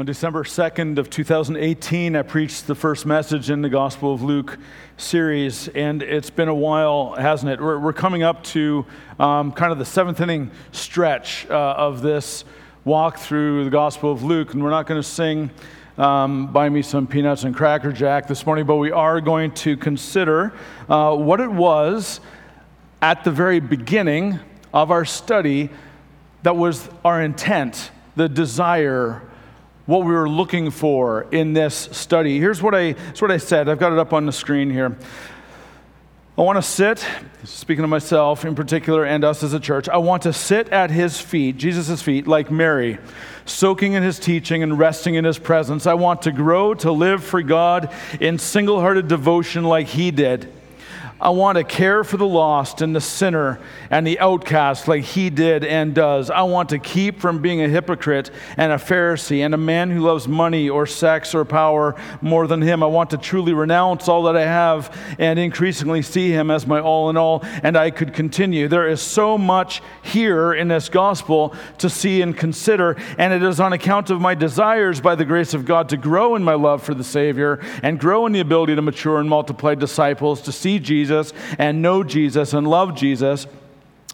On December 2nd of 2018, I preached the first message in the Gospel of Luke series, and it's been a while, hasn't it? We're, we're coming up to um, kind of the seventh inning stretch uh, of this walk through the Gospel of Luke, and we're not going to sing um, Buy Me Some Peanuts and Cracker Jack this morning, but we are going to consider uh, what it was at the very beginning of our study that was our intent, the desire what we were looking for in this study. Here's what I, here's what I said. I've got it up on the screen here. I want to sit, speaking of myself in particular and us as a church, I want to sit at his feet, Jesus' feet, like Mary, soaking in his teaching and resting in his presence. I want to grow to live for God in single hearted devotion like he did. I want to care for the lost and the sinner and the outcast like he did and does. I want to keep from being a hypocrite and a Pharisee and a man who loves money or sex or power more than him. I want to truly renounce all that I have and increasingly see him as my all in all. And I could continue. There is so much here in this gospel to see and consider. And it is on account of my desires by the grace of God to grow in my love for the Savior and grow in the ability to mature and multiply disciples, to see Jesus Jesus and know Jesus and love Jesus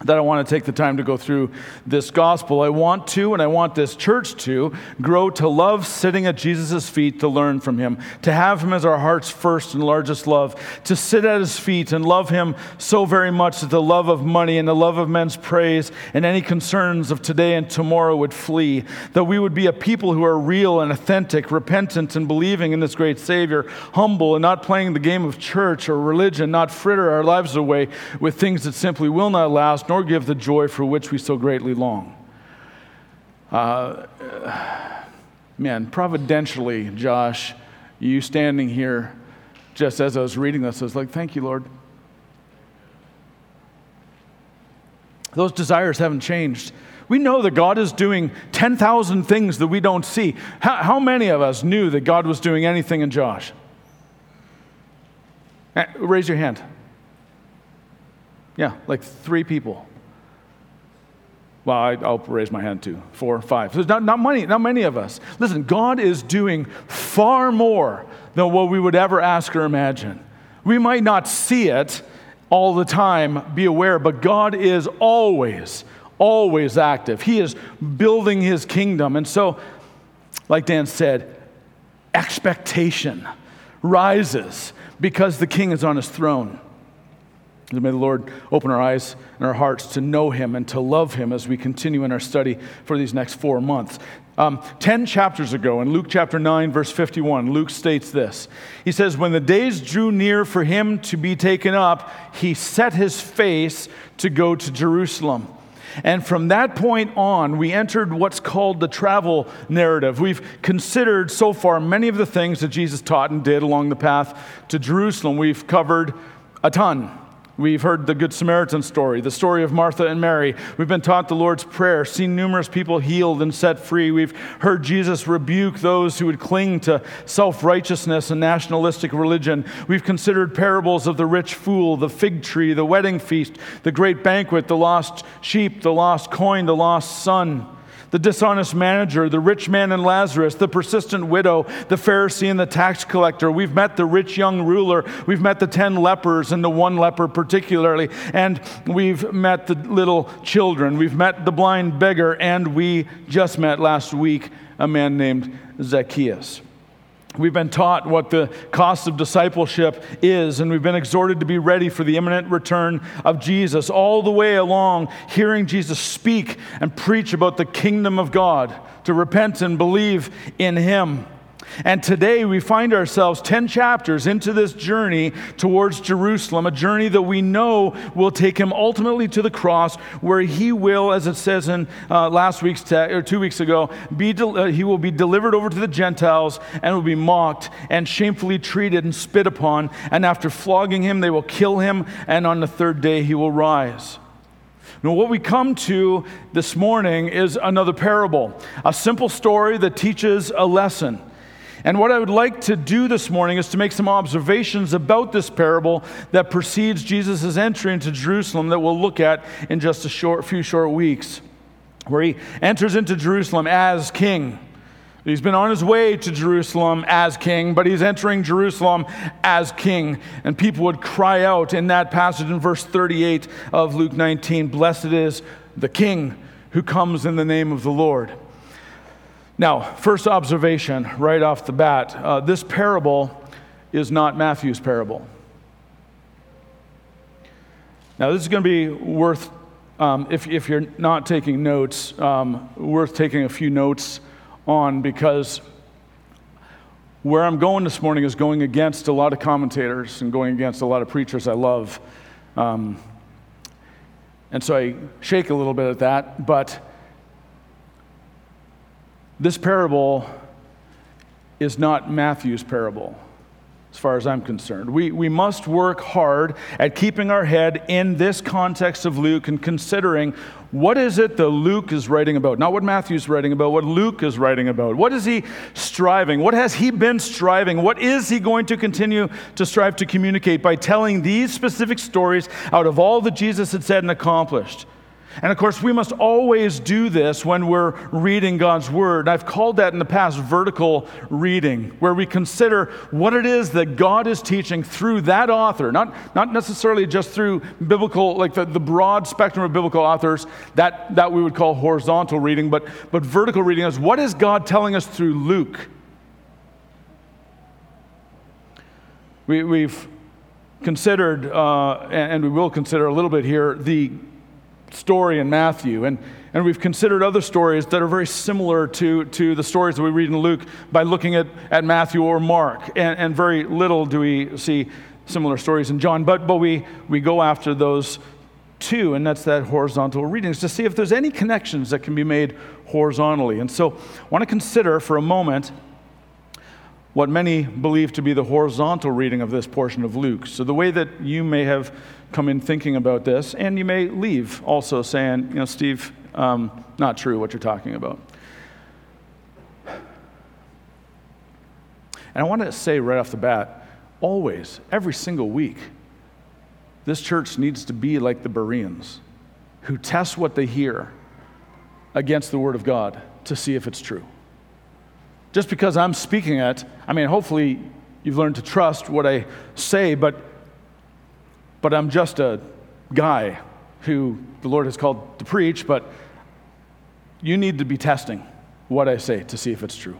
that I want to take the time to go through this gospel. I want to, and I want this church to, grow to love sitting at Jesus' feet to learn from him, to have him as our heart's first and largest love, to sit at his feet and love him so very much that the love of money and the love of men's praise and any concerns of today and tomorrow would flee, that we would be a people who are real and authentic, repentant and believing in this great Savior, humble and not playing the game of church or religion, not fritter our lives away with things that simply will not last nor give the joy for which we so greatly long. Uh, man, providentially, Josh, you standing here just as I was reading this, I was like, thank you, Lord. Those desires haven't changed. We know that God is doing 10,000 things that we don't see. How, how, many of us knew that God was doing anything in Josh? Eh, raise your hand. Yeah, like three people. Well, I, will raise my hand too. Four, five. So not, not, many, not many of us. Listen, God is doing far more than what we would ever ask or imagine. We might not see it all the time, be aware, but God is always, always active. He is building his kingdom. And so, like Dan said, expectation rises because the king is on his throne. May the Lord open our eyes and our hearts to know Him and to love Him as we continue in our study for these next four months. Um, 10 chapters ago, in Luke chapter 9, verse 51, Luke states this. He says, When the days drew near for him to be taken up, he set his face to go to Jerusalem. And from that point on, we entered what's called the travel narrative. We've considered so far many of the things that Jesus taught and did along the path to Jerusalem. We've covered a ton. We've heard the Good Samaritan story, the story of Martha and Mary. We've been taught the Lord's Prayer, seen numerous people healed and set free. We've heard Jesus rebuke those who would cling to self righteousness and nationalistic religion. We've considered parables of the rich fool, the fig tree, the wedding feast, the great banquet, the lost sheep, the lost coin, the lost son the dishonest manager, the rich man and Lazarus, the persistent widow, the Pharisee and the tax collector. We've met the rich young ruler. We've met the 10 lepers and the one leper particularly. And we've met the little children. We've met the blind beggar. And we just met last week a man named Zacchaeus. We've been taught what the cost of discipleship is, and we've been exhorted to be ready for the imminent return of Jesus. All the way along, hearing Jesus speak and preach about the kingdom of God, to repent and believe in Him. And today we find ourselves 10 chapters into this journey towards Jerusalem, a journey that we know will take him ultimately to the cross, where he will, as it says in uh, last week's te- or two weeks ago, be del- uh, he will be delivered over to the Gentiles and will be mocked and shamefully treated and spit upon. And after flogging him, they will kill him, and on the third day he will rise. Now, what we come to this morning is another parable, a simple story that teaches a lesson. And what I would like to do this morning is to make some observations about this parable that precedes Jesus' entry into Jerusalem that we'll look at in just a short, few short weeks, where he enters into Jerusalem as king. He's been on his way to Jerusalem as king, but he's entering Jerusalem as king. And people would cry out in that passage in verse 38 of Luke 19 Blessed is the king who comes in the name of the Lord. Now, first observation right off the bat uh, this parable is not Matthew's parable. Now, this is going to be worth, um, if, if you're not taking notes, um, worth taking a few notes on because where I'm going this morning is going against a lot of commentators and going against a lot of preachers I love. Um, and so I shake a little bit at that, but this parable is not Matthew's parable as far as I'm concerned. We, we must work hard at keeping our head in this context of Luke and considering what is it that Luke is writing about? Not what Matthew's writing about, what Luke is writing about. What is he striving? What has he been striving? What is he going to continue to strive to communicate by telling these specific stories out of all that Jesus had said and accomplished? And of course, we must always do this when we're reading God's Word. I've called that in the past vertical reading, where we consider what it is that God is teaching through that author, not, not necessarily just through biblical, like the, the broad spectrum of biblical authors, that, that we would call horizontal reading, but, but vertical reading is what is God telling us through Luke? We, we've considered, uh, and, and we will consider a little bit here, the story in Matthew. And, and we've considered other stories that are very similar to, to the stories that we read in Luke by looking at, at Matthew or Mark. And, and very little do we see similar stories in John. But, but we, we go after those two, and that's that horizontal reading, is to see if there's any connections that can be made horizontally. And so I want to consider for a moment what many believe to be the horizontal reading of this portion of Luke. So, the way that you may have come in thinking about this, and you may leave also saying, you know, Steve, um, not true what you're talking about. And I want to say right off the bat always, every single week, this church needs to be like the Bereans who test what they hear against the Word of God to see if it's true. Just because I'm speaking it, I mean, hopefully you've learned to trust what I say, but but I'm just a guy who the Lord has called to preach, but you need to be testing what I say to see if it's true.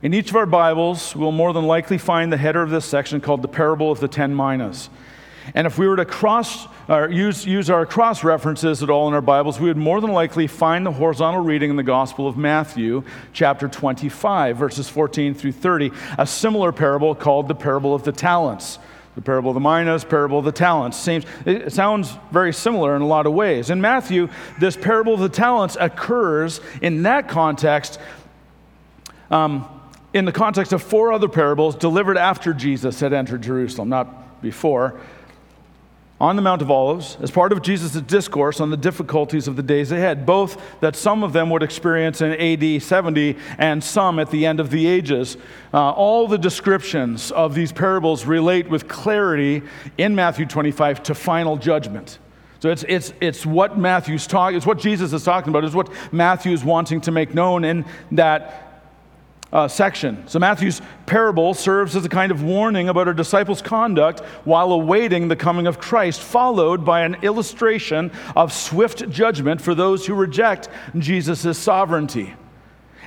In each of our Bibles, we'll more than likely find the header of this section called the Parable of the Ten Minas. And if we were to cross or use, use our cross references at all in our Bibles, we would more than likely find the horizontal reading in the Gospel of Matthew, chapter 25, verses 14 through 30, a similar parable called the Parable of the Talents. The parable of the minas, parable of the talents. Seems, it sounds very similar in a lot of ways. In Matthew, this parable of the talents occurs in that context, um, in the context of four other parables delivered after Jesus had entered Jerusalem, not before on the Mount of Olives as part of Jesus' discourse on the difficulties of the days ahead, both that some of them would experience in AD 70 and some at the end of the ages. Uh, all the descriptions of these parables relate with clarity in Matthew 25 to final judgment. So it's, it's, it's what Matthew's talking, it's what Jesus is talking about, it's what Matthew is wanting to make known in that uh, section. So, Matthew's parable serves as a kind of warning about a disciples' conduct while awaiting the coming of Christ, followed by an illustration of swift judgment for those who reject Jesus' sovereignty.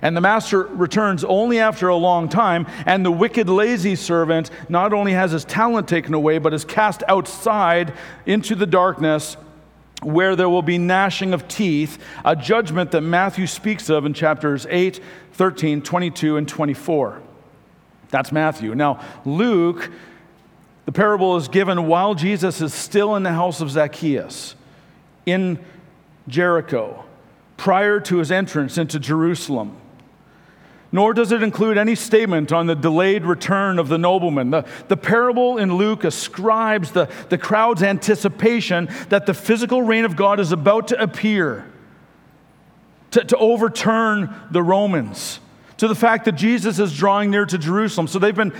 And the master returns only after a long time, and the wicked, lazy servant not only has his talent taken away, but is cast outside into the darkness where there will be gnashing of teeth, a judgment that Matthew speaks of in chapters 8 13, 22, and 24. That's Matthew. Now, Luke, the parable is given while Jesus is still in the house of Zacchaeus in Jericho, prior to his entrance into Jerusalem. Nor does it include any statement on the delayed return of the nobleman. The, the parable in Luke ascribes the, the crowd's anticipation that the physical reign of God is about to appear to, to overturn the Romans, to the fact that Jesus is drawing near to Jerusalem. So they've been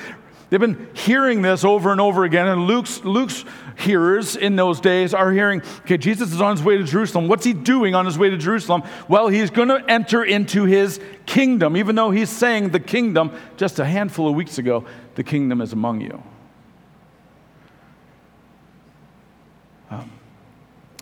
They've been hearing this over and over again, and Luke's, Luke's hearers in those days are hearing, okay, Jesus is on his way to Jerusalem. What's he doing on his way to Jerusalem? Well, he's going to enter into his kingdom, even though he's saying the kingdom just a handful of weeks ago, the kingdom is among you. Um,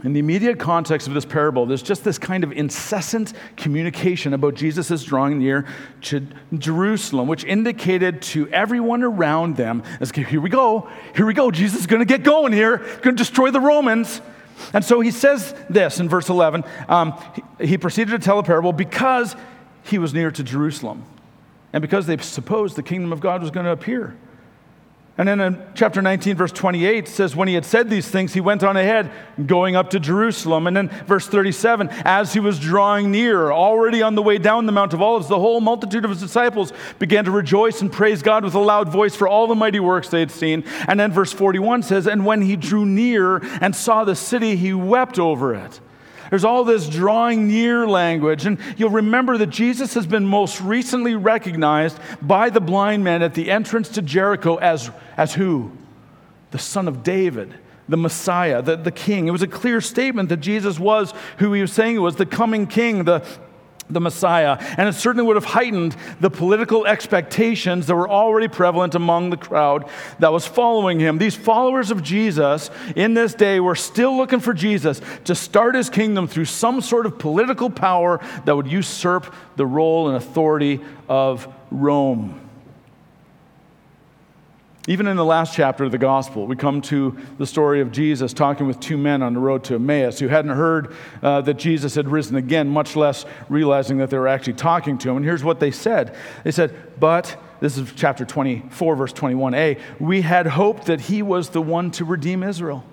in the immediate context of this parable, there's just this kind of incessant communication about Jesus' drawing near to Jerusalem, which indicated to everyone around them, as, here we go, here we go, Jesus is going to get going here, going to destroy the Romans. And so he says this in verse 11. Um, he, he proceeded to tell a parable because he was near to Jerusalem and because they supposed the kingdom of God was going to appear. And then in chapter 19, verse 28 says, When he had said these things, he went on ahead, going up to Jerusalem. And then verse 37, as he was drawing near, already on the way down the Mount of Olives, the whole multitude of his disciples began to rejoice and praise God with a loud voice for all the mighty works they had seen. And then verse 41 says, And when he drew near and saw the city, he wept over it there's all this drawing near language. And you'll remember that Jesus has been most recently recognized by the blind man at the entrance to Jericho as, as who? The son of David the Messiah, the, the king. It was a clear statement that Jesus was who he was saying he was the coming king, the, the Messiah. And it certainly would have heightened the political expectations that were already prevalent among the crowd that was following him. These followers of Jesus in this day were still looking for Jesus to start his kingdom through some sort of political power that would usurp the role and authority of Rome. Even in the last chapter of the gospel, we come to the story of Jesus talking with two men on the road to Emmaus who hadn't heard uh, that Jesus had risen again, much less realizing that they were actually talking to him. And here's what they said They said, But, this is chapter 24, verse 21a, we had hoped that he was the one to redeem Israel.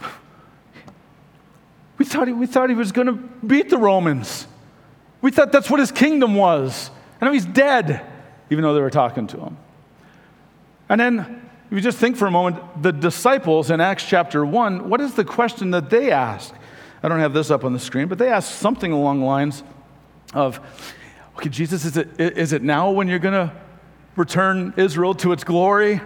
We thought he, we thought he was going to beat the Romans. We thought that's what his kingdom was. And now he's dead even though they were talking to him. And then, if you just think for a moment, the disciples in Acts chapter 1, what is the question that they ask? I don't have this up on the screen, but they ask something along the lines of, okay, Jesus, is it, is it now when you're going to return Israel to its glory?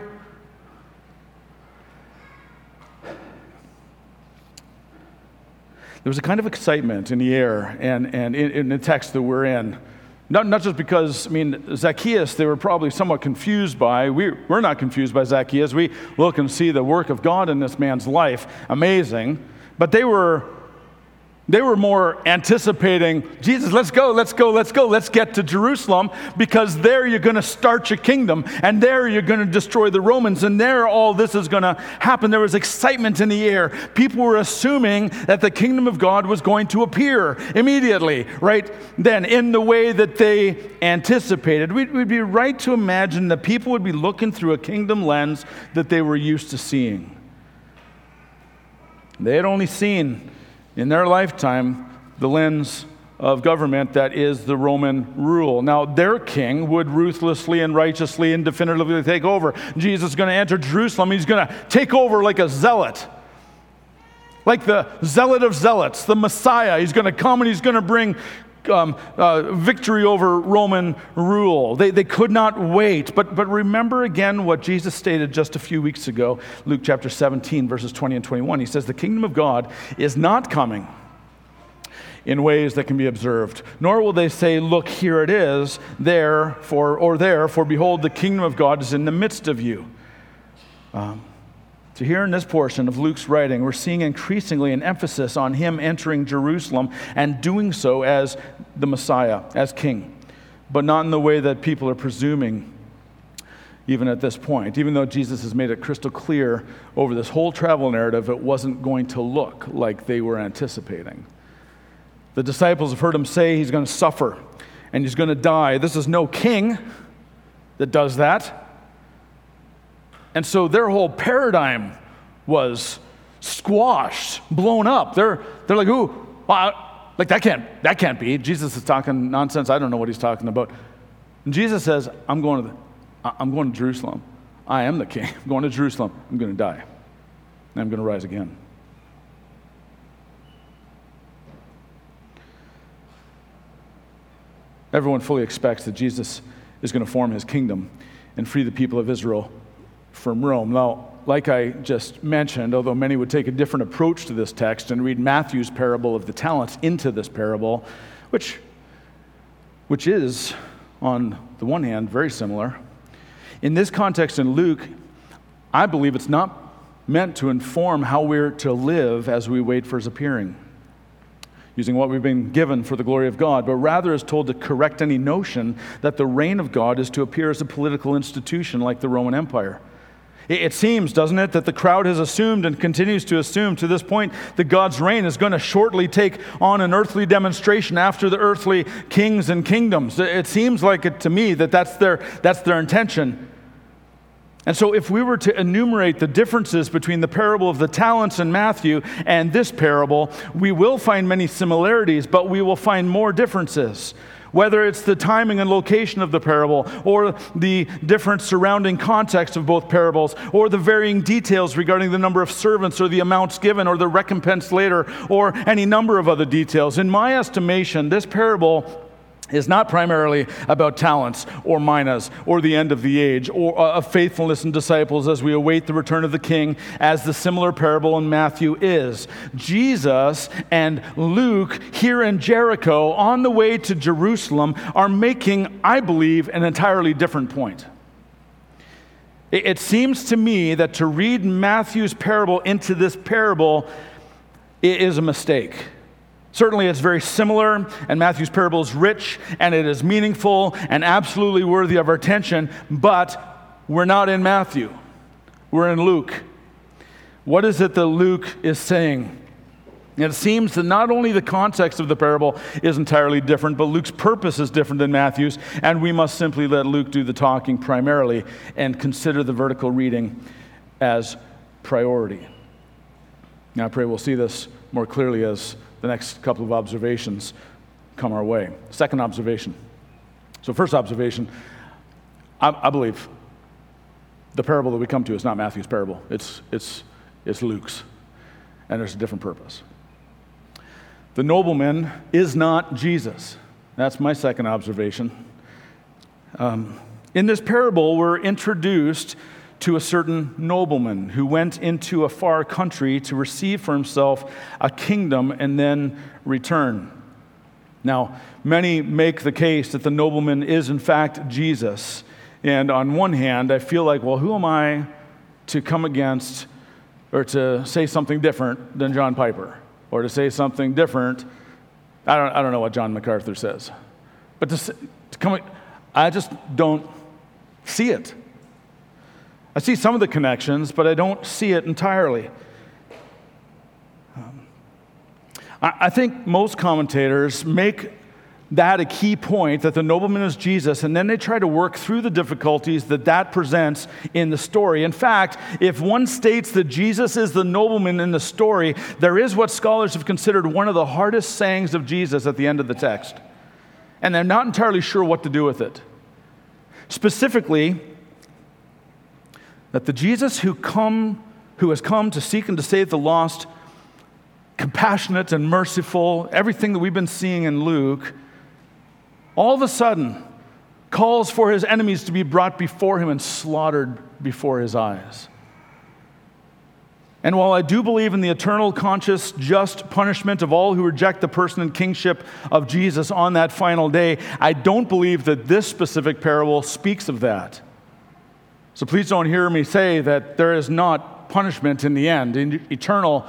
There was a kind of excitement in the air and, and in, in the text that we're in not, not just because, I mean, Zacchaeus, they were probably somewhat confused by. We, we're not confused by Zacchaeus. We look and see the work of God in this man's life. Amazing. But they were they were more anticipating, Jesus, let's go, let's go, let's go, let's get to Jerusalem because there you're going to start your kingdom and there you're going to destroy the Romans and there all this is going to happen. There was excitement in the air. People were assuming that the kingdom of God was going to appear immediately, right then, in the way that they anticipated. We'd, we'd be right to imagine that people would be looking through a kingdom lens that they were used to seeing. They had only seen in their lifetime the lens of government that is the Roman rule. Now, their king would ruthlessly and righteously and definitively take over. Jesus is going to enter Jerusalem. He's going to take over like a zealot, like the zealot of zealots, the Messiah. He's going to come and he's going to bring um, uh, victory over Roman rule. They, they could not wait. But, but remember again what Jesus stated just a few weeks ago, Luke chapter 17, verses 20 and 21. He says, The kingdom of God is not coming in ways that can be observed. Nor will they say, Look, here it is, there, for, or there, for behold, the kingdom of God is in the midst of you. Um, so, here in this portion of Luke's writing, we're seeing increasingly an emphasis on him entering Jerusalem and doing so as the Messiah, as king, but not in the way that people are presuming, even at this point. Even though Jesus has made it crystal clear over this whole travel narrative, it wasn't going to look like they were anticipating. The disciples have heard him say he's going to suffer and he's going to die. This is no king that does that. And so their whole paradigm was squashed, blown up. They're, they're like, ooh, like that can't, that can't be. Jesus is talking nonsense. I don't know what he's talking about. And Jesus says, I'm going to, the, I'm going to Jerusalem. I am the king. I'm going to Jerusalem. I'm going to die. And I'm going to rise again. Everyone fully expects that Jesus is going to form his kingdom and free the people of Israel from Rome. Now, like I just mentioned, although many would take a different approach to this text and read Matthew's parable of the talents into this parable, which, which is, on the one hand, very similar. In this context in Luke, I believe it's not meant to inform how we're to live as we wait for his appearing, using what we've been given for the glory of God, but rather is told to correct any notion that the reign of God is to appear as a political institution like the Roman Empire. It seems, doesn't it, that the crowd has assumed and continues to assume to this point that God's reign is going to shortly take on an earthly demonstration after the earthly kings and kingdoms. It seems like it to me that that's their, that's their intention. And so, if we were to enumerate the differences between the parable of the talents in Matthew and this parable, we will find many similarities, but we will find more differences. Whether it's the timing and location of the parable, or the different surrounding context of both parables, or the varying details regarding the number of servants, or the amounts given, or the recompense later, or any number of other details. In my estimation, this parable is not primarily about talents or minas or the end of the age or uh, of faithfulness and disciples as we await the return of the king, as the similar parable in Matthew is. Jesus and Luke here in Jericho on the way to Jerusalem are making, I believe, an entirely different point. It seems to me that to read Matthew's parable into this parable is a mistake. Certainly, it's very similar, and Matthew's parable is rich and it is meaningful and absolutely worthy of our attention, but we're not in Matthew. We're in Luke. What is it that Luke is saying? It seems that not only the context of the parable is entirely different, but Luke's purpose is different than Matthew's, and we must simply let Luke do the talking primarily and consider the vertical reading as priority. Now, I pray we'll see this more clearly as the next couple of observations come our way. Second observation. So, first observation, I, I believe the parable that we come to is not Matthew's parable, it's, it's, it's Luke's, and there's a different purpose. The nobleman is not Jesus. That's my second observation. Um, in this parable, we're introduced to a certain nobleman who went into a far country to receive for himself a kingdom and then return. Now, many make the case that the nobleman is, in fact, Jesus. And on one hand, I feel like, well, who am I to come against or to say something different than John Piper or to say something different? I don't, I don't know what John MacArthur says. But to, to come, I just don't see it. I see some of the connections, but I don't see it entirely. Um, I, I think most commentators make that a key point that the nobleman is Jesus, and then they try to work through the difficulties that that presents in the story. In fact, if one states that Jesus is the nobleman in the story, there is what scholars have considered one of the hardest sayings of Jesus at the end of the text. And they're not entirely sure what to do with it. Specifically, that the Jesus who come who has come to seek and to save the lost, compassionate and merciful, everything that we've been seeing in Luke, all of a sudden calls for his enemies to be brought before him and slaughtered before his eyes. And while I do believe in the eternal, conscious, just punishment of all who reject the person and kingship of Jesus on that final day, I don't believe that this specific parable speaks of that. So please don't hear me say that there is not punishment in the end, in eternal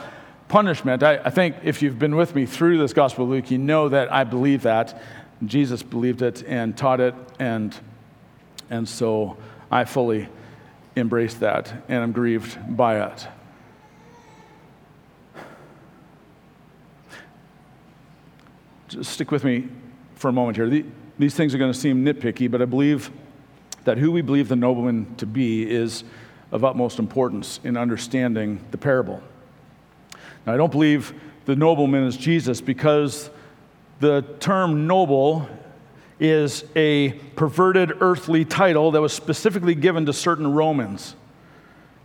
punishment. I, I, think if you've been with me through this Gospel of Luke, you know that I believe that. Jesus believed it and taught it, and, and so I fully embrace that, and I'm grieved by it. Just stick with me for a moment here. These things are going to seem nitpicky, but I believe that who we believe the nobleman to be is of utmost importance in understanding the parable. Now, I don't believe the nobleman is Jesus because the term noble is a perverted earthly title that was specifically given to certain Romans.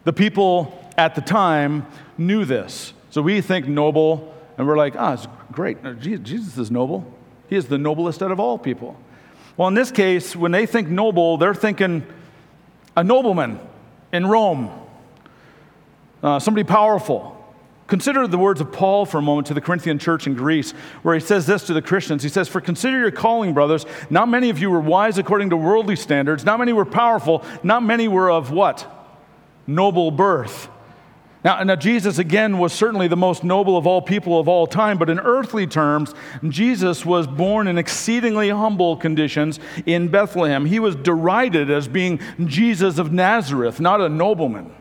The people at the time knew this. So we think noble, and we're like, ah, it's great. Jesus is noble. He is the noblest out of all people. Well, in this case, when they think noble, they're thinking a nobleman in Rome, uh, somebody powerful. Consider the words of Paul for a moment to the Corinthian church in Greece, where he says this to the Christians. He says, For consider your calling, brothers. Not many of you were wise according to worldly standards. Not many were powerful. Not many were of what? Noble birth. Now, now, Jesus, again, was certainly the most noble of all people of all time, but in earthly terms, Jesus was born in exceedingly humble conditions in Bethlehem. He was derided as being Jesus of Nazareth, not a nobleman.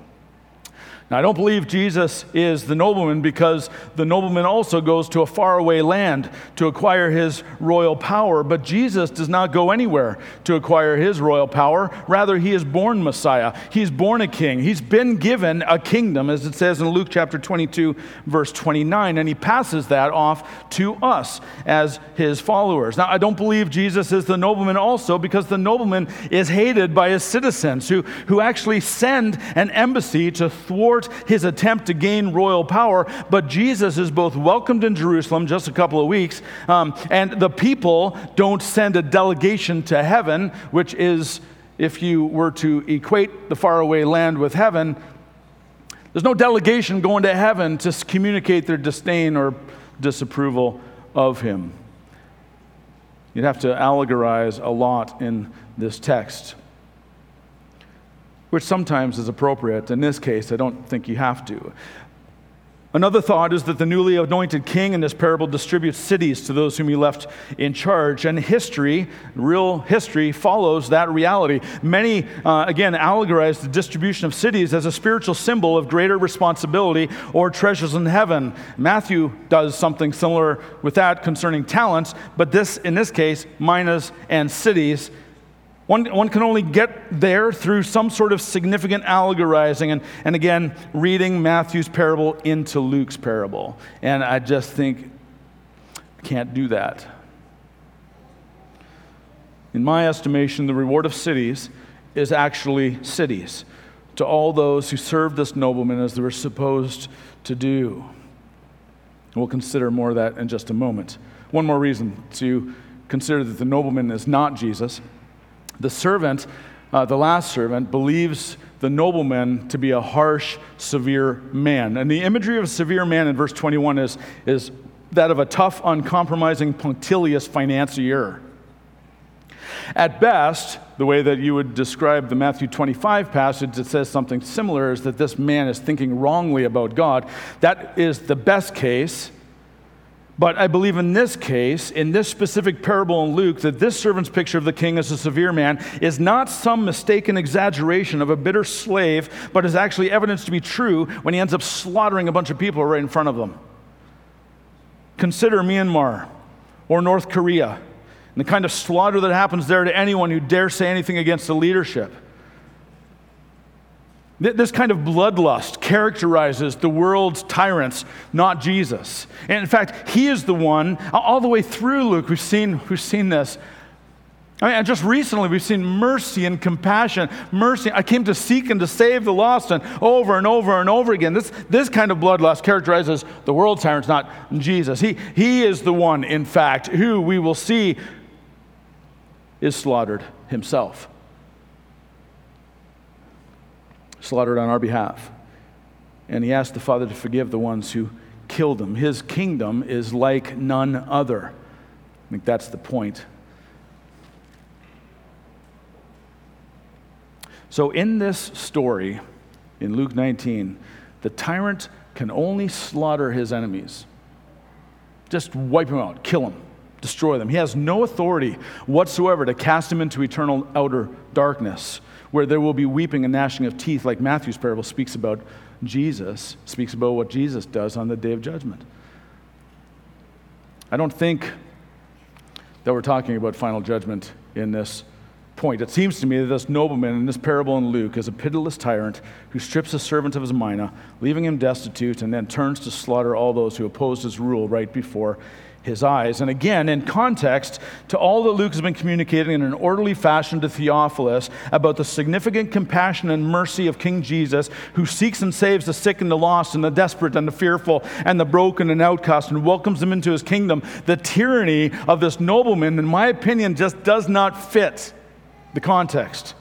Now, I don't believe Jesus is the nobleman because the nobleman also goes to a faraway land to acquire his royal power. But Jesus does not go anywhere to acquire his royal power. Rather, he is born Messiah. He's born a king. He's been given a kingdom, as it says in Luke chapter 22, verse 29, and he passes that off to us as his followers. Now, I don't believe Jesus is the nobleman also because the nobleman is hated by his citizens who, who actually send an embassy to thwart his attempt to gain royal power. But Jesus is both welcomed in Jerusalem just a couple of weeks, um, and the people don't send a delegation to heaven, which is, if you were to equate the faraway land with heaven, there's no delegation going to heaven to communicate their disdain or disapproval of him. You'd have to allegorize a lot in this text which sometimes is appropriate. In this case, I don't think you have to. Another thought is that the newly anointed king in this parable distributes cities to those whom he left in charge. And history, real history, follows that reality. Many, uh, again, allegorize the distribution of cities as a spiritual symbol of greater responsibility or treasures in heaven. Matthew does something similar with that concerning talents, but this, in this case, minas and cities one, one can only get there through some sort of significant allegorizing, and, and again, reading Matthew's parable into Luke's parable. And I just think, can't do that. In my estimation, the reward of cities is actually cities to all those who served this nobleman as they were supposed to do. We'll consider more of that in just a moment. One more reason to consider that the nobleman is not Jesus. The servant, uh, the last servant, believes the nobleman to be a harsh, severe man. And the imagery of a severe man in verse 21 is, is that of a tough, uncompromising, punctilious financier. At best, the way that you would describe the Matthew 25 passage that says something similar is that this man is thinking wrongly about God. That is the best case. But I believe in this case, in this specific parable in Luke, that this servant's picture of the king as a severe man is not some mistaken exaggeration of a bitter slave, but is actually evidence to be true when he ends up slaughtering a bunch of people right in front of them. Consider Myanmar or North Korea and the kind of slaughter that happens there to anyone who dare say anything against the leadership. This kind of bloodlust characterizes the world's tyrants, not Jesus. And in fact, he is the one, all the way through Luke, we've seen, we've seen this. I mean, just recently, we've seen mercy and compassion. Mercy, I came to seek and to save the lost, and over and over and over again. This, this kind of bloodlust characterizes the world's tyrants, not Jesus. He, he is the one, in fact, who we will see is slaughtered himself slaughtered on our behalf. And he asked the Father to forgive the ones who killed him. His kingdom is like none other. I think that's the point. So, in this story, in Luke 19, the tyrant can only slaughter his enemies. Just wipe them out, kill them, destroy them. He has no authority whatsoever to cast them into eternal outer darkness where there will be weeping and gnashing of teeth, like Matthew's parable speaks about Jesus, speaks about what Jesus does on the day of judgment. I don't think that we're talking about final judgment in this point. It seems to me that this nobleman in this parable in Luke is a pitiless tyrant who strips a servant of his mina, leaving him destitute, and then turns to slaughter all those who opposed his rule right before his eyes. And again, in context to all that Luke has been communicating in an orderly fashion to Theophilus about the significant compassion and mercy of King Jesus, who seeks and saves the sick and the lost and the desperate and the fearful and the broken and outcast and welcomes them into his kingdom, the tyranny of this nobleman, in my opinion, just does not fit the context.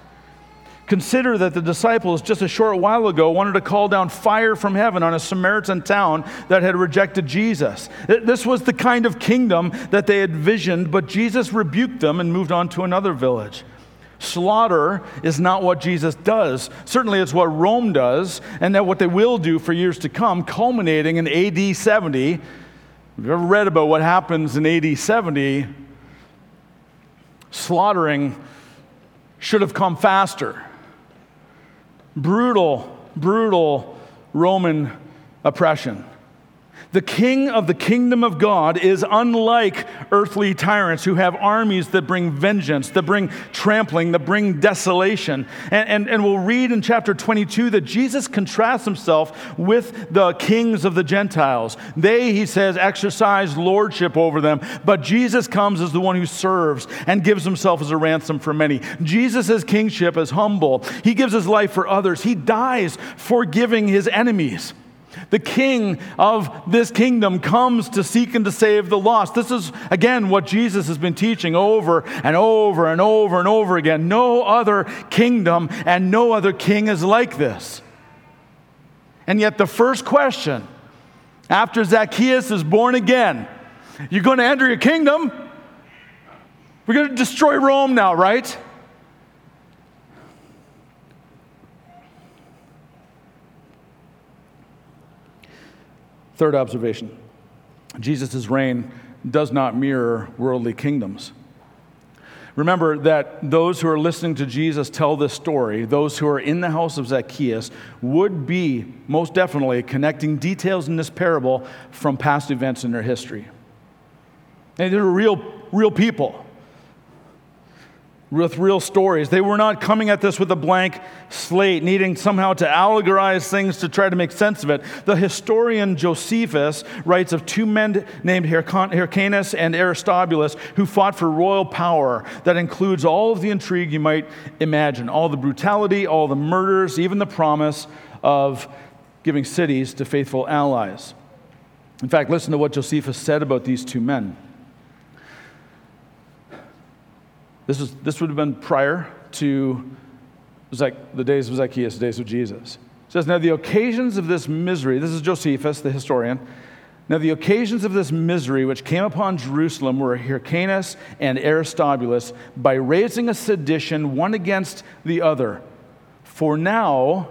Consider that the disciples just a short while ago wanted to call down fire from heaven on a Samaritan town that had rejected Jesus. This was the kind of kingdom that they had visioned, but Jesus rebuked them and moved on to another village. Slaughter is not what Jesus does. Certainly, it's what Rome does, and that what they will do for years to come, culminating in AD 70. If you've ever read about what happens in AD 70, slaughtering should have come faster. Brutal, brutal Roman oppression. The king of the kingdom of God is unlike earthly tyrants who have armies that bring vengeance, that bring trampling, that bring desolation. And, and, and we'll read in chapter 22 that Jesus contrasts himself with the kings of the Gentiles. They, he says, exercise lordship over them, but Jesus comes as the one who serves and gives himself as a ransom for many. Jesus' kingship is humble, he gives his life for others, he dies forgiving his enemies. The king of this kingdom comes to seek and to save the lost. This is, again, what Jesus has been teaching over and over and over and over again. No other kingdom and no other king is like this. And yet, the first question after Zacchaeus is born again, you're going to enter your kingdom? We're going to destroy Rome now, right? Third observation Jesus' reign does not mirror worldly kingdoms. Remember that those who are listening to Jesus tell this story, those who are in the house of Zacchaeus, would be most definitely connecting details in this parable from past events in their history. And they're real, real people with real stories. They were not coming at this with a blank slate, needing somehow to allegorize things to try to make sense of it. The historian Josephus writes of two men named Hyrcanus and Aristobulus who fought for royal power that includes all of the intrigue you might imagine, all the brutality, all the murders, even the promise of giving cities to faithful allies. In fact, listen to what Josephus said about these two men. This, was, this would have been prior to it was like the days of Zacchaeus, the days of Jesus. It says, Now the occasions of this misery, this is Josephus, the historian. Now the occasions of this misery which came upon Jerusalem were Hyrcanus and Aristobulus by raising a sedition one against the other. For now,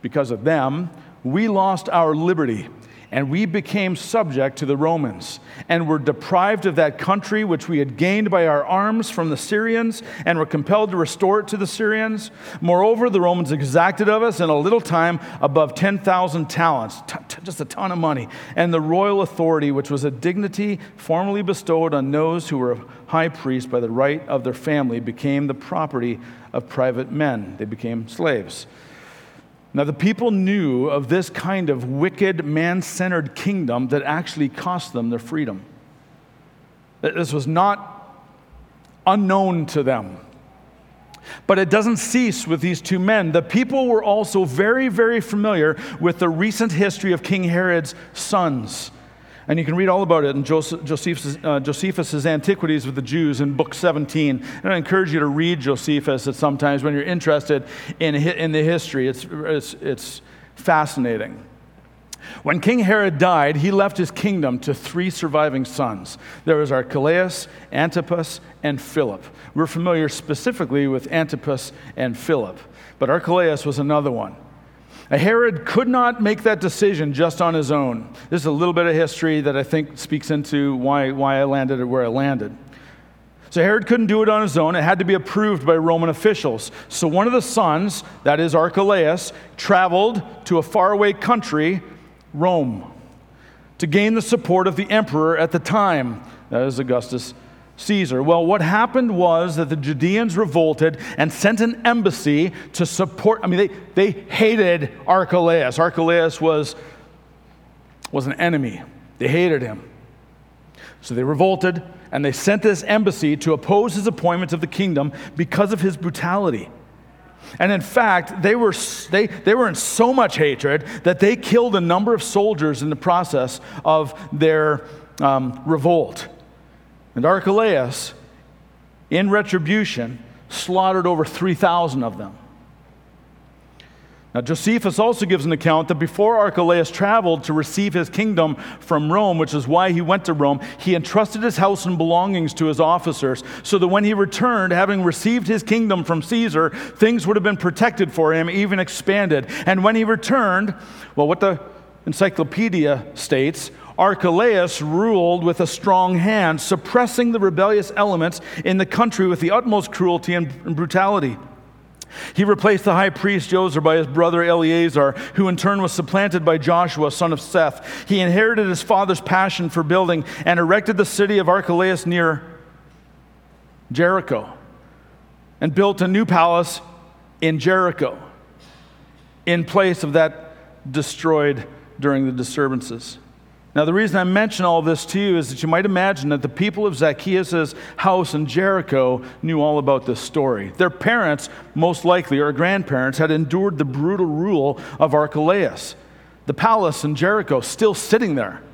because of them, we lost our liberty and we became subject to the Romans, and were deprived of that country which we had gained by our arms from the Syrians, and were compelled to restore it to the Syrians. Moreover, the Romans exacted of us in a little time above 10,000 talents, t- t- just a ton of money, and the royal authority, which was a dignity formerly bestowed on those who were high priests by the right of their family, became the property of private men. They became slaves. Now, the people knew of this kind of wicked, man centered kingdom that actually cost them their freedom. This was not unknown to them. But it doesn't cease with these two men. The people were also very, very familiar with the recent history of King Herod's sons. And you can read all about it in Josephus, uh, Antiquities with the Jews in Book 17. And I encourage you to read Josephus at sometimes when you're interested in, in the history. It's, it's, it's fascinating. When King Herod died, he left his kingdom to three surviving sons. There was Archelaus, Antipas, and Philip. We're familiar specifically with Antipas and Philip, but Archelaus was another one. Herod could not make that decision just on his own. This is a little bit of history that I think speaks into why, why I landed where I landed. So Herod couldn't do it on his own. It had to be approved by Roman officials. So one of the sons, that is Archelaus, traveled to a faraway country, Rome, to gain the support of the emperor at the time, that is Augustus Caesar. Well, what happened was that the Judeans revolted and sent an embassy to support. I mean, they, they hated Archelaus. Archelaus was, was an enemy, they hated him. So they revolted and they sent this embassy to oppose his appointment of the kingdom because of his brutality. And in fact, they were, they, they were in so much hatred that they killed a number of soldiers in the process of their um, revolt. And Archelaus, in retribution, slaughtered over 3,000 of them. Now, Josephus also gives an account that before Archelaus traveled to receive his kingdom from Rome, which is why he went to Rome, he entrusted his house and belongings to his officers, so that when he returned, having received his kingdom from Caesar, things would have been protected for him, even expanded. And when he returned, well, what the encyclopedia states, Archelaus ruled with a strong hand, suppressing the rebellious elements in the country with the utmost cruelty and brutality. He replaced the high priest Joser by his brother Eleazar, who in turn was supplanted by Joshua, son of Seth. He inherited his father's passion for building and erected the city of Archelaus near Jericho and built a new palace in Jericho in place of that destroyed during the disturbances. Now, the reason I mention all this to you is that you might imagine that the people of Zacchaeus' house in Jericho knew all about this story. Their parents, most likely, or grandparents, had endured the brutal rule of Archelaus. The palace in Jericho still sitting there.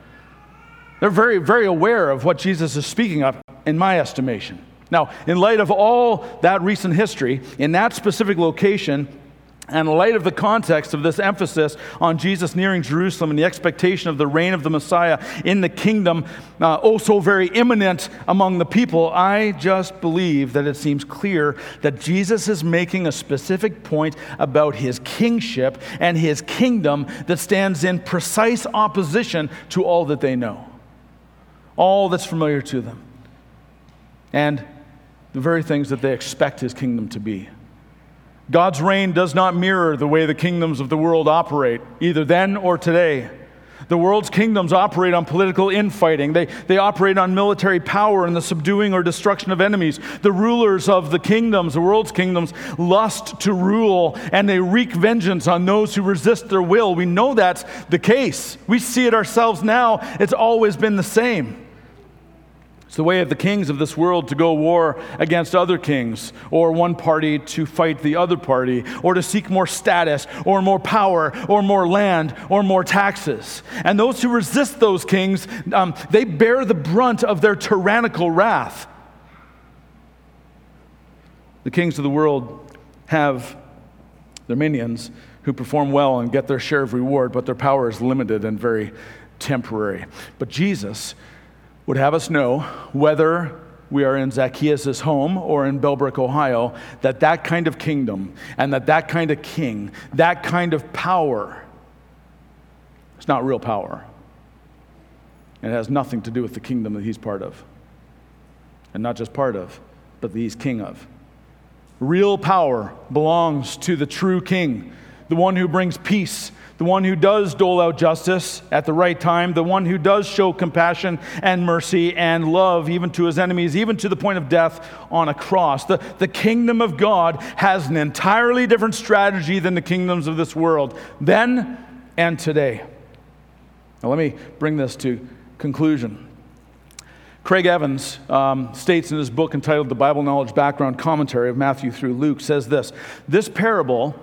They're very, very aware of what Jesus is speaking of, in my estimation. Now, in light of all that recent history, in that specific location, and in light of the context of this emphasis on Jesus nearing Jerusalem and the expectation of the reign of the Messiah in the kingdom, uh, oh so very imminent among the people, I just believe that it seems clear that Jesus is making a specific point about his kingship and his kingdom that stands in precise opposition to all that they know, all that's familiar to them, and the very things that they expect his kingdom to be. God's reign does not mirror the way the kingdoms of the world operate, either then or today. The world's kingdoms operate on political infighting. They, they operate on military power and the subduing or destruction of enemies. The rulers of the kingdoms, the world's kingdoms, lust to rule and they wreak vengeance on those who resist their will. We know that's the case. We see it ourselves now. It's always been the same. It's the way of the kings of this world to go war against other kings, or one party to fight the other party, or to seek more status, or more power, or more land, or more taxes. And those who resist those kings, um, they bear the brunt of their tyrannical wrath. The kings of the world have their minions who perform well and get their share of reward, but their power is limited and very temporary. But Jesus, would have us know whether we are in Zacchaeus' home or in Bellbrook, Ohio, that that kind of kingdom and that that kind of king, that kind of power, it's not real power. And it has nothing to do with the kingdom that he's part of. And not just part of, but that he's king of. Real power belongs to the true king, the one who brings peace the one who does dole out justice at the right time, the one who does show compassion and mercy and love even to his enemies, even to the point of death on a cross. The, the kingdom of God has an entirely different strategy than the kingdoms of this world, then and today. Now, let me bring this to conclusion. Craig Evans um, states in his book entitled The Bible Knowledge Background Commentary of Matthew through Luke, says this This parable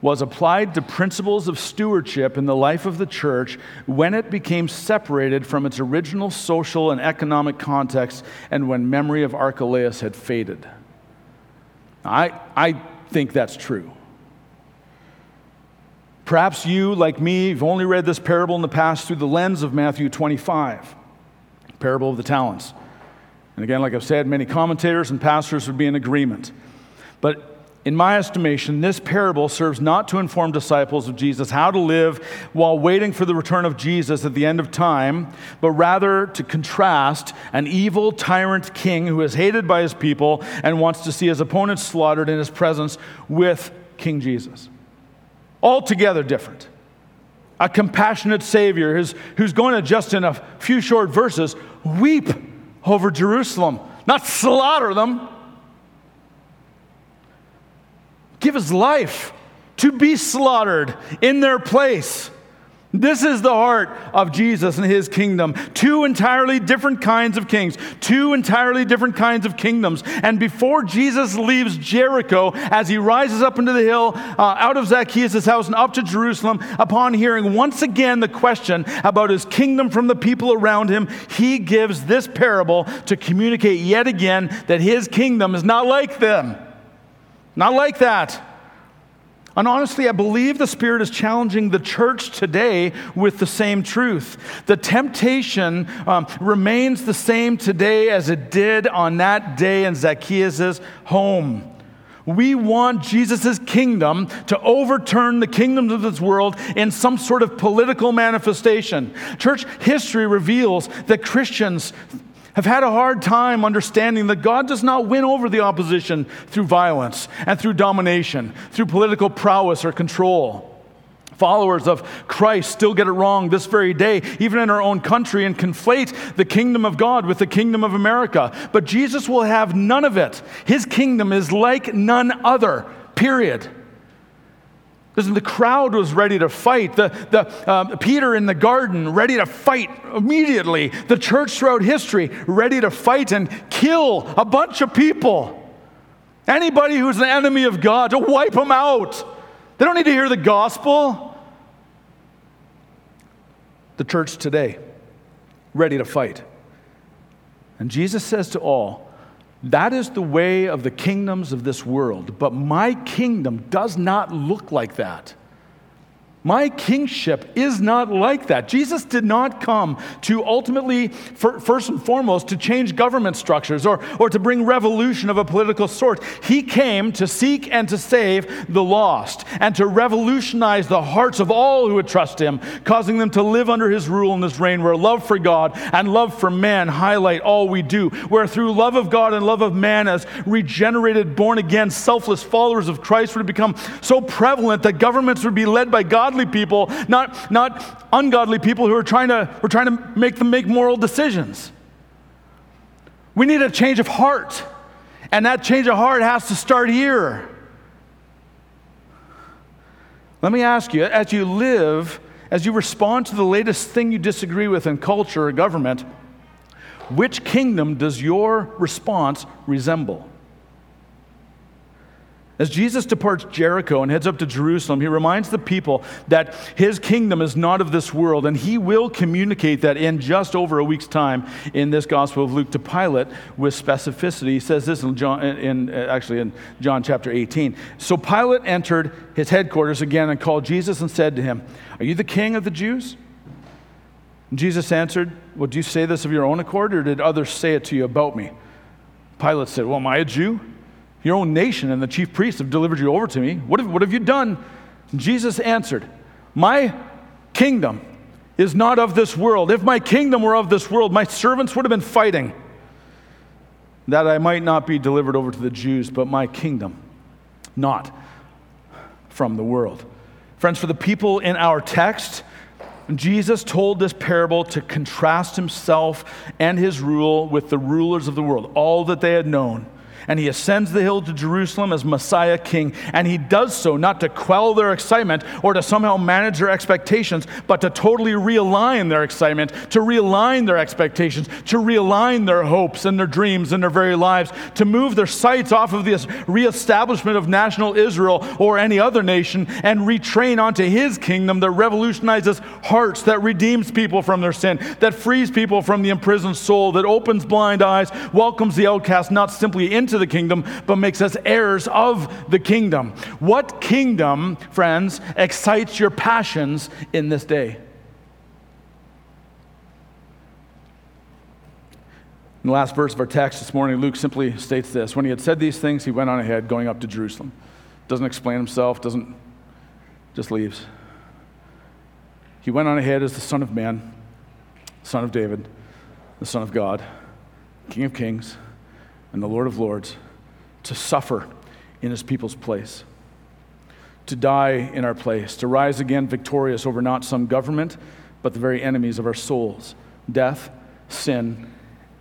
was applied to principles of stewardship in the life of the church when it became separated from its original social and economic context and when memory of Archelaus had faded. I, I think that's true. Perhaps you, like me, have only read this parable in the past through the lens of Matthew 25, parable of the talents. And again, like I've said, many commentators and pastors would be in agreement. But in my estimation, this parable serves not to inform disciples of Jesus how to live while waiting for the return of Jesus at the end of time, but rather to contrast an evil tyrant king who is hated by his people and wants to see his opponents slaughtered in his presence with King Jesus. Altogether different. A compassionate Savior who's, who's going to just in a few short verses weep over Jerusalem not slaughter them. Give his life to be slaughtered in their place. This is the heart of Jesus and his kingdom. Two entirely different kinds of kings, two entirely different kinds of kingdoms. And before Jesus leaves Jericho, as he rises up into the hill uh, out of Zacchaeus' house and up to Jerusalem, upon hearing once again the question about his kingdom from the people around him, he gives this parable to communicate yet again that his kingdom is not like them. Not like that. And honestly, I believe the Spirit is challenging the church today with the same truth. The temptation um, remains the same today as it did on that day in Zacchaeus' home. We want Jesus' kingdom to overturn the kingdoms of this world in some sort of political manifestation. Church history reveals that Christians have had a hard time understanding that God does not win over the opposition through violence and through domination, through political prowess or control. Followers of Christ still get it wrong this very day, even in our own country, and conflate the kingdom of God with the kingdom of America. But Jesus will have none of it. His kingdom is like none other, period. Listen, the crowd was ready to fight. The, the, uh, Peter in the garden, ready to fight immediately. The church throughout history, ready to fight and kill a bunch of people. Anybody who's an enemy of God, to wipe them out. They don't need to hear the gospel. The church today, ready to fight. And Jesus says to all, that is the way of the kingdoms of this world. But my kingdom does not look like that. My kingship is not like that. Jesus did not come to ultimately, first and foremost, to change government structures or, or to bring revolution of a political sort. He came to seek and to save the lost and to revolutionize the hearts of all who would trust him, causing them to live under his rule and his reign, where love for God and love for man highlight all we do, where through love of God and love of man, as regenerated, born again, selfless followers of Christ would become so prevalent that governments would be led by God godly people, not, not ungodly people who are trying, to, we're trying to make them make moral decisions. We need a change of heart, and that change of heart has to start here. Let me ask you, as you live, as you respond to the latest thing you disagree with in culture or government, which kingdom does your response resemble? As Jesus departs Jericho and heads up to Jerusalem, he reminds the people that his kingdom is not of this world, and he will communicate that in just over a week's time in this Gospel of Luke to Pilate with specificity. He says this in John, in, uh, actually in John chapter 18. So Pilate entered his headquarters again and called Jesus and said to him, Are you the king of the Jews? And Jesus answered, Well, do you say this of your own accord, or did others say it to you about me? Pilate said, Well, am I a Jew? Your own nation and the chief priests have delivered you over to me. What have, what have you done? Jesus answered, My kingdom is not of this world. If my kingdom were of this world, my servants would have been fighting that I might not be delivered over to the Jews, but my kingdom not from the world. Friends, for the people in our text, Jesus told this parable to contrast himself and his rule with the rulers of the world, all that they had known and he ascends the hill to Jerusalem as Messiah King. And he does so not to quell their excitement or to somehow manage their expectations, but to totally realign their excitement, to realign their expectations, to realign their hopes and their dreams and their very lives, to move their sights off of this reestablishment of national Israel or any other nation and retrain onto his kingdom that revolutionizes hearts, that redeems people from their sin, that frees people from the imprisoned soul, that opens blind eyes, welcomes the outcast not simply the kingdom, but makes us heirs of the kingdom. What kingdom, friends, excites your passions in this day? In the last verse of our text this morning, Luke simply states this When he had said these things, he went on ahead, going up to Jerusalem. Doesn't explain himself, doesn't, just leaves. He went on ahead as the Son of Man, Son of David, the Son of God, King of Kings and the Lord of Lords to suffer in his people's place, to die in our place, to rise again victorious over not some government, but the very enemies of our souls death, sin,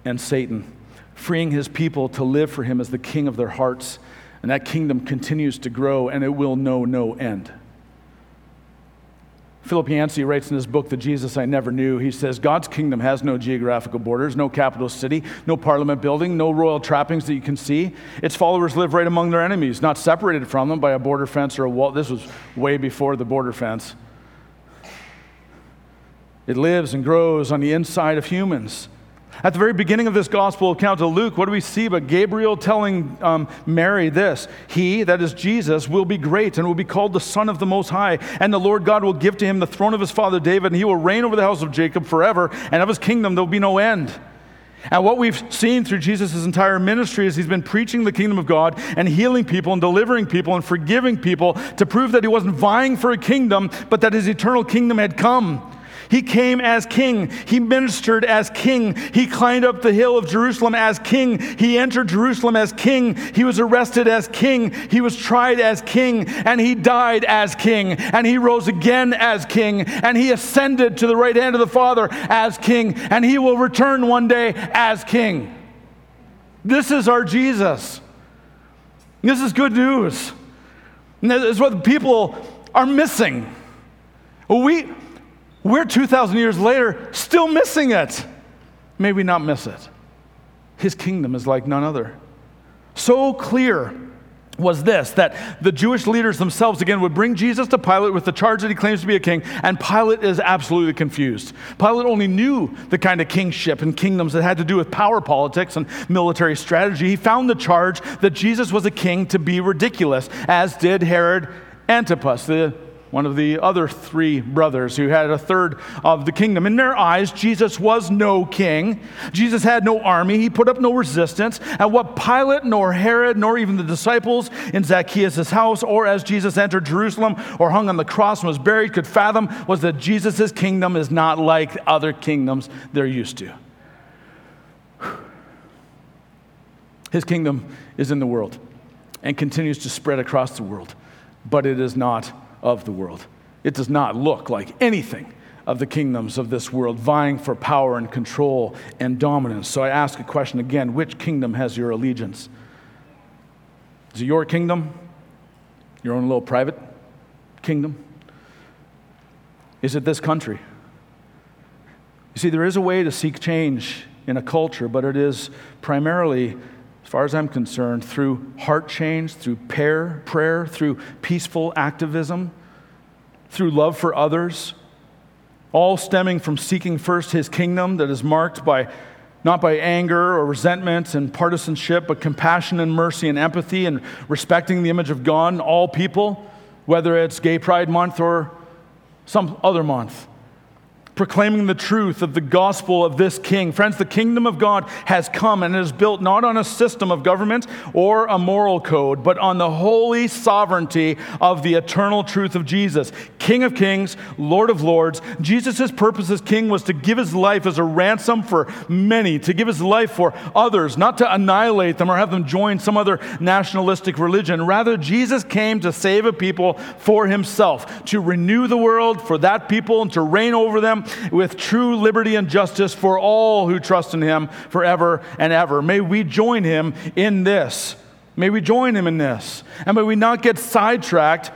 and Satan. freeing his people to live for him as the king of their hearts. And that kingdom continues to grow and it will know no end. Philip Yancey writes in his book, The Jesus I Never Knew, he says, God's kingdom has no geographical borders, no capital city, no parliament building, no royal trappings that you can see. Its followers live right among their enemies, not separated from them by a border fence or a wall. This was way before the border fence. It lives and grows on the inside of humans. At the very beginning of this gospel account of Luke, what do we see but Gabriel telling um, Mary this? He, that is Jesus, will be great and will be called the Son of the Most High. And the Lord God will give to him the throne of his father David, and he will reign over the house of Jacob forever, and of his kingdom there will be no end. And what we've seen through Jesus' entire ministry is he's been preaching the kingdom of God and healing people and delivering people and forgiving people to prove that he wasn't vying for a kingdom, but that his eternal kingdom had come. He came as king. He ministered as king. He climbed up the hill of Jerusalem as king. He entered Jerusalem as king. He was arrested as king. He was tried as king. And he died as king. And he rose again as king. And he ascended to the right hand of the Father as king. And he will return one day as king. This is our Jesus. This is good news. And this is what people are missing. We, we're 2,000 years later still missing it. May we not miss it. His kingdom is like none other. So clear was this that the Jewish leaders themselves again would bring Jesus to Pilate with the charge that he claims to be a king, and Pilate is absolutely confused. Pilate only knew the kind of kingship and kingdoms that had to do with power politics and military strategy. He found the charge that Jesus was a king to be ridiculous, as did Herod Antipas, the one of the other three brothers who had a third of the kingdom. In their eyes, Jesus was no king. Jesus had no army. He put up no resistance. And what Pilate, nor Herod, nor even the disciples in Zacchaeus' house, or as Jesus entered Jerusalem or hung on the cross and was buried, could fathom was that Jesus' kingdom is not like other kingdoms they're used to. His kingdom is in the world and continues to spread across the world, but it is not of the world. It does not look like anything of the kingdoms of this world, vying for power and control and dominance. So I ask a question again which kingdom has your allegiance? Is it your kingdom? Your own little private kingdom? Is it this country? You see, there is a way to seek change in a culture, but it is primarily as far as I'm concerned, through heart change, through prayer, prayer, through peaceful activism, through love for others, all stemming from seeking first his kingdom that is marked by not by anger or resentment and partisanship, but compassion and mercy and empathy and respecting the image of God in all people, whether it's Gay Pride Month or some other month proclaiming the truth of the gospel of this king. Friends, the kingdom of God has come and is built not on a system of government or a moral code, but on the holy sovereignty of the eternal truth of Jesus, King of kings, Lord of lords. Jesus' purpose as king was to give his life as a ransom for many, to give his life for others, not to annihilate them or have them join some other nationalistic religion. Rather, Jesus came to save a people for himself, to renew the world for that people and to reign over them with true liberty and justice for all who trust in him forever and ever. May we join him in this. May we join him in this. And may we not get sidetracked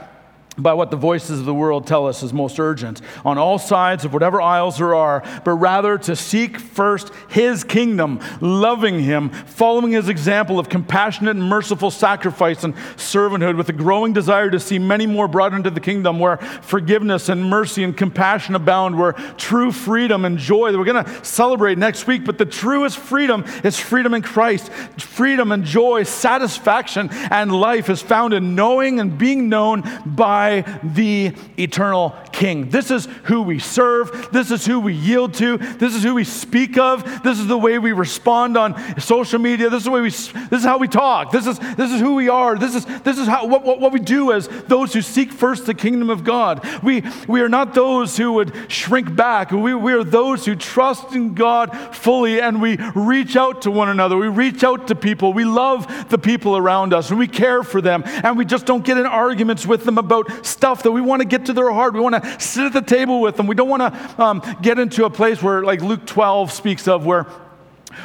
by what the voices of the world tell us is most urgent on all sides of whatever aisles there are, but rather to seek first His kingdom, loving Him, following His example of compassionate and merciful sacrifice and servanthood, with a growing desire to see many more brought into the kingdom where forgiveness and mercy and compassion abound, where true freedom and joy that we're going to celebrate next week. But the truest freedom is freedom in Christ. Freedom and joy, satisfaction, and life is found in knowing and being known by by the eternal King. This is who we serve. This is who we yield to. This is who we speak of. This is the way we respond on social media. This is the way we. This is how we talk. This is this is who we are. This is this is how what, what, what we do as those who seek first the kingdom of God. We we are not those who would shrink back. We we are those who trust in God fully and we reach out to one another. We reach out to people. We love the people around us and we care for them and we just don't get in arguments with them about stuff that we want to get to their heart. We want to sit at the table with them. We don't want to um, get into a place where, like Luke 12 speaks of, where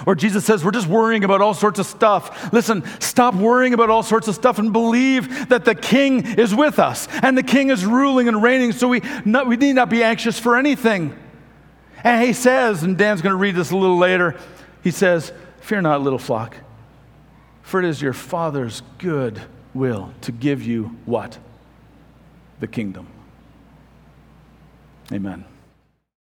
Or Jesus says, We're just worrying about all sorts of stuff. Listen, stop worrying about all sorts of stuff and believe that the King is with us and the King is ruling and reigning, so we, not, we need not be anxious for anything. And he says, and Dan's going to read this a little later, he says, Fear not, little flock, for it is your Father's good will to give you what? The kingdom. Amen.